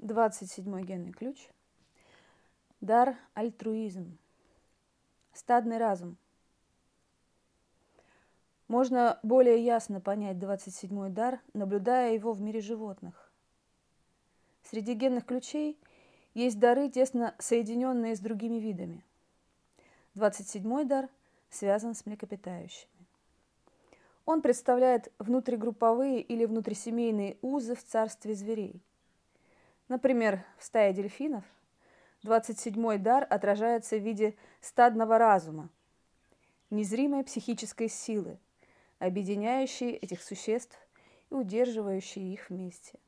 27 генный ключ. Дар альтруизм. Стадный разум. Можно более ясно понять 27-й дар, наблюдая его в мире животных. Среди генных ключей есть дары, тесно соединенные с другими видами. 27-й дар связан с млекопитающими. Он представляет внутригрупповые или внутрисемейные узы в царстве зверей – Например, в стае дельфинов 27-й дар отражается в виде стадного разума, незримой психической силы, объединяющей этих существ и удерживающей их вместе.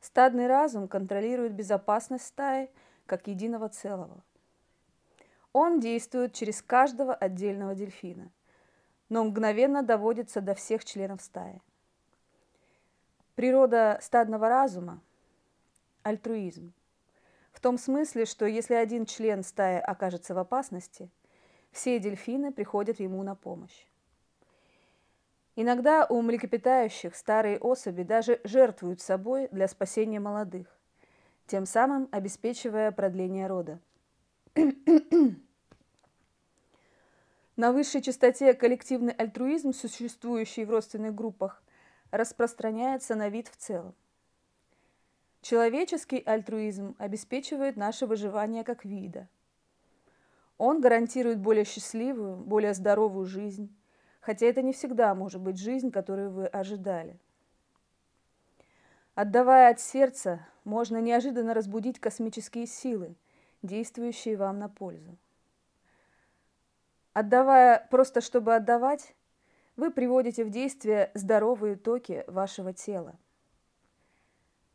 Стадный разум контролирует безопасность стаи как единого целого. Он действует через каждого отдельного дельфина, но мгновенно доводится до всех членов стаи – Природа стадного разума – альтруизм. В том смысле, что если один член стаи окажется в опасности, все дельфины приходят ему на помощь. Иногда у млекопитающих старые особи даже жертвуют собой для спасения молодых, тем самым обеспечивая продление рода. На высшей частоте коллективный альтруизм, существующий в родственных группах, распространяется на вид в целом. Человеческий альтруизм обеспечивает наше выживание как вида. Он гарантирует более счастливую, более здоровую жизнь, хотя это не всегда может быть жизнь, которую вы ожидали. Отдавая от сердца, можно неожиданно разбудить космические силы, действующие вам на пользу. Отдавая просто чтобы отдавать, вы приводите в действие здоровые токи вашего тела.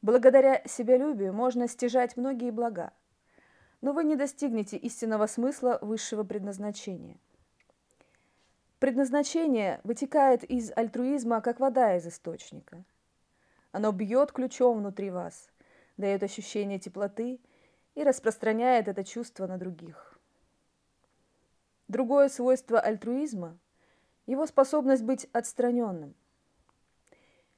Благодаря себялюбию можно стяжать многие блага, но вы не достигнете истинного смысла высшего предназначения. Предназначение вытекает из альтруизма, как вода из источника. Оно бьет ключом внутри вас, дает ощущение теплоты и распространяет это чувство на других. Другое свойство альтруизма – его способность быть отстраненным.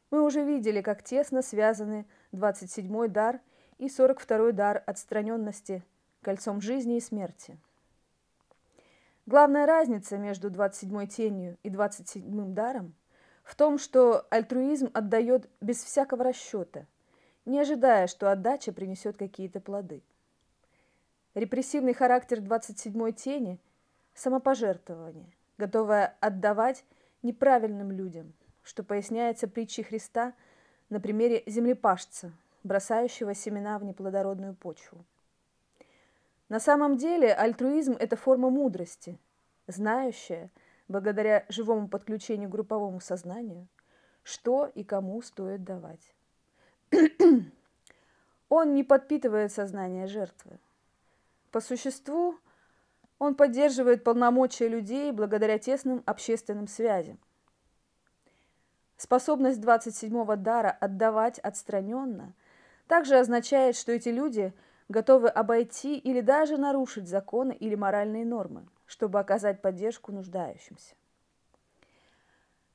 Мы уже видели, как тесно связаны 27-й дар и 42-й дар отстраненности кольцом жизни и смерти. Главная разница между 27-й тенью и 27-м даром в том, что альтруизм отдает без всякого расчета, не ожидая, что отдача принесет какие-то плоды. Репрессивный характер 27-й тени – самопожертвование – готовая отдавать неправильным людям, что поясняется притчей Христа на примере землепашца, бросающего семена в неплодородную почву. На самом деле альтруизм – это форма мудрости, знающая, благодаря живому подключению к групповому сознанию, что и кому стоит давать. Он не подпитывает сознание жертвы. По существу – он поддерживает полномочия людей благодаря тесным общественным связям. Способность 27-го дара отдавать отстраненно также означает, что эти люди готовы обойти или даже нарушить законы или моральные нормы, чтобы оказать поддержку нуждающимся.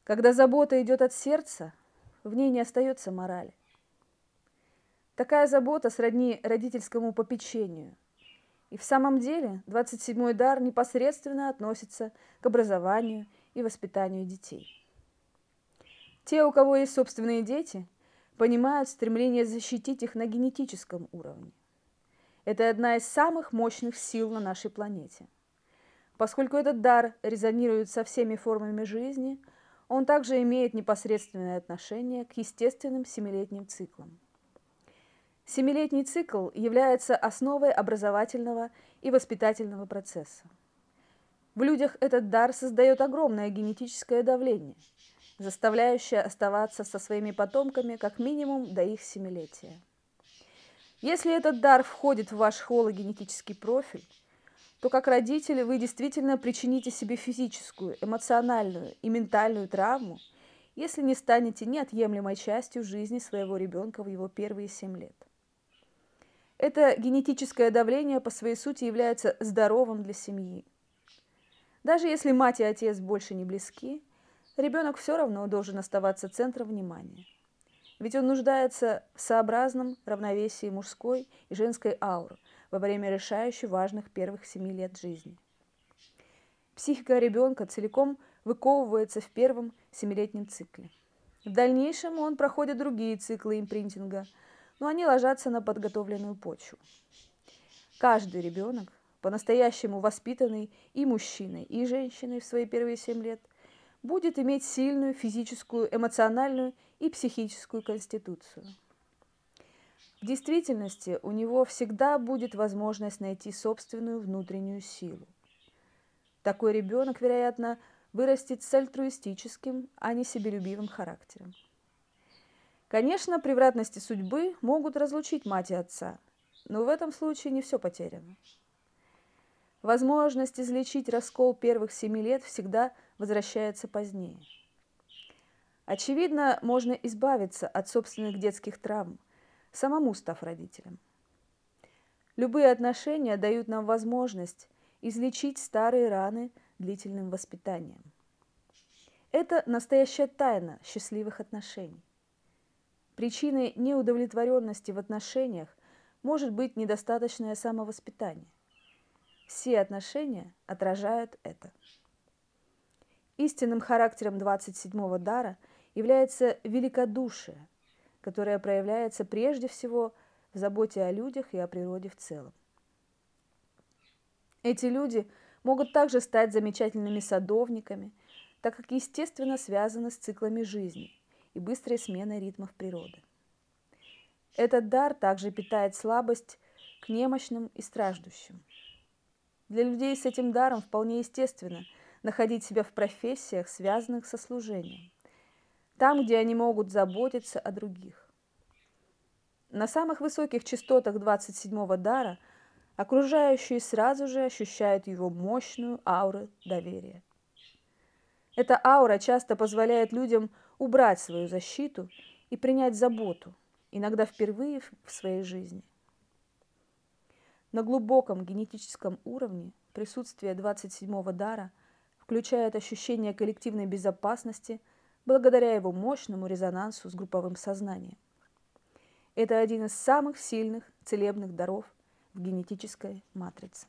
Когда забота идет от сердца, в ней не остается морали. Такая забота сродни родительскому попечению – и в самом деле 27-й дар непосредственно относится к образованию и воспитанию детей. Те, у кого есть собственные дети, понимают стремление защитить их на генетическом уровне. Это одна из самых мощных сил на нашей планете. Поскольку этот дар резонирует со всеми формами жизни, он также имеет непосредственное отношение к естественным семилетним циклам. Семилетний цикл является основой образовательного и воспитательного процесса. В людях этот дар создает огромное генетическое давление, заставляющее оставаться со своими потомками как минимум до их семилетия. Если этот дар входит в ваш хологенетический профиль, то как родители вы действительно причините себе физическую, эмоциональную и ментальную травму, если не станете неотъемлемой частью жизни своего ребенка в его первые семь лет. Это генетическое давление по своей сути является здоровым для семьи. Даже если мать и отец больше не близки, ребенок все равно должен оставаться центром внимания. ведь он нуждается в сообразном равновесии мужской и женской ауры во время решающих важных первых семи лет жизни. Психика ребенка целиком выковывается в первом семилетнем цикле. В дальнейшем он проходит другие циклы импринтинга, но они ложатся на подготовленную почву. Каждый ребенок, по-настоящему воспитанный и мужчиной, и женщиной в свои первые семь лет, будет иметь сильную физическую, эмоциональную и психическую конституцию. В действительности у него всегда будет возможность найти собственную внутреннюю силу. Такой ребенок, вероятно, вырастет с альтруистическим, а не себелюбивым характером. Конечно, превратности судьбы могут разлучить мать и отца, но в этом случае не все потеряно. Возможность излечить раскол первых семи лет всегда возвращается позднее. Очевидно, можно избавиться от собственных детских травм, самому став родителем. Любые отношения дают нам возможность излечить старые раны длительным воспитанием. Это настоящая тайна счастливых отношений. Причиной неудовлетворенности в отношениях может быть недостаточное самовоспитание. Все отношения отражают это. Истинным характером 27-го дара является великодушие, которое проявляется прежде всего в заботе о людях и о природе в целом. Эти люди могут также стать замечательными садовниками, так как естественно связаны с циклами жизни и быстрой сменой ритмов природы. Этот дар также питает слабость к немощным и страждущим. Для людей с этим даром вполне естественно находить себя в профессиях, связанных со служением, там, где они могут заботиться о других. На самых высоких частотах 27-го дара – окружающие сразу же ощущают его мощную ауру доверия. Эта аура часто позволяет людям убрать свою защиту и принять заботу, иногда впервые в своей жизни. На глубоком генетическом уровне присутствие 27-го дара включает ощущение коллективной безопасности благодаря его мощному резонансу с групповым сознанием. Это один из самых сильных целебных даров в генетической матрице.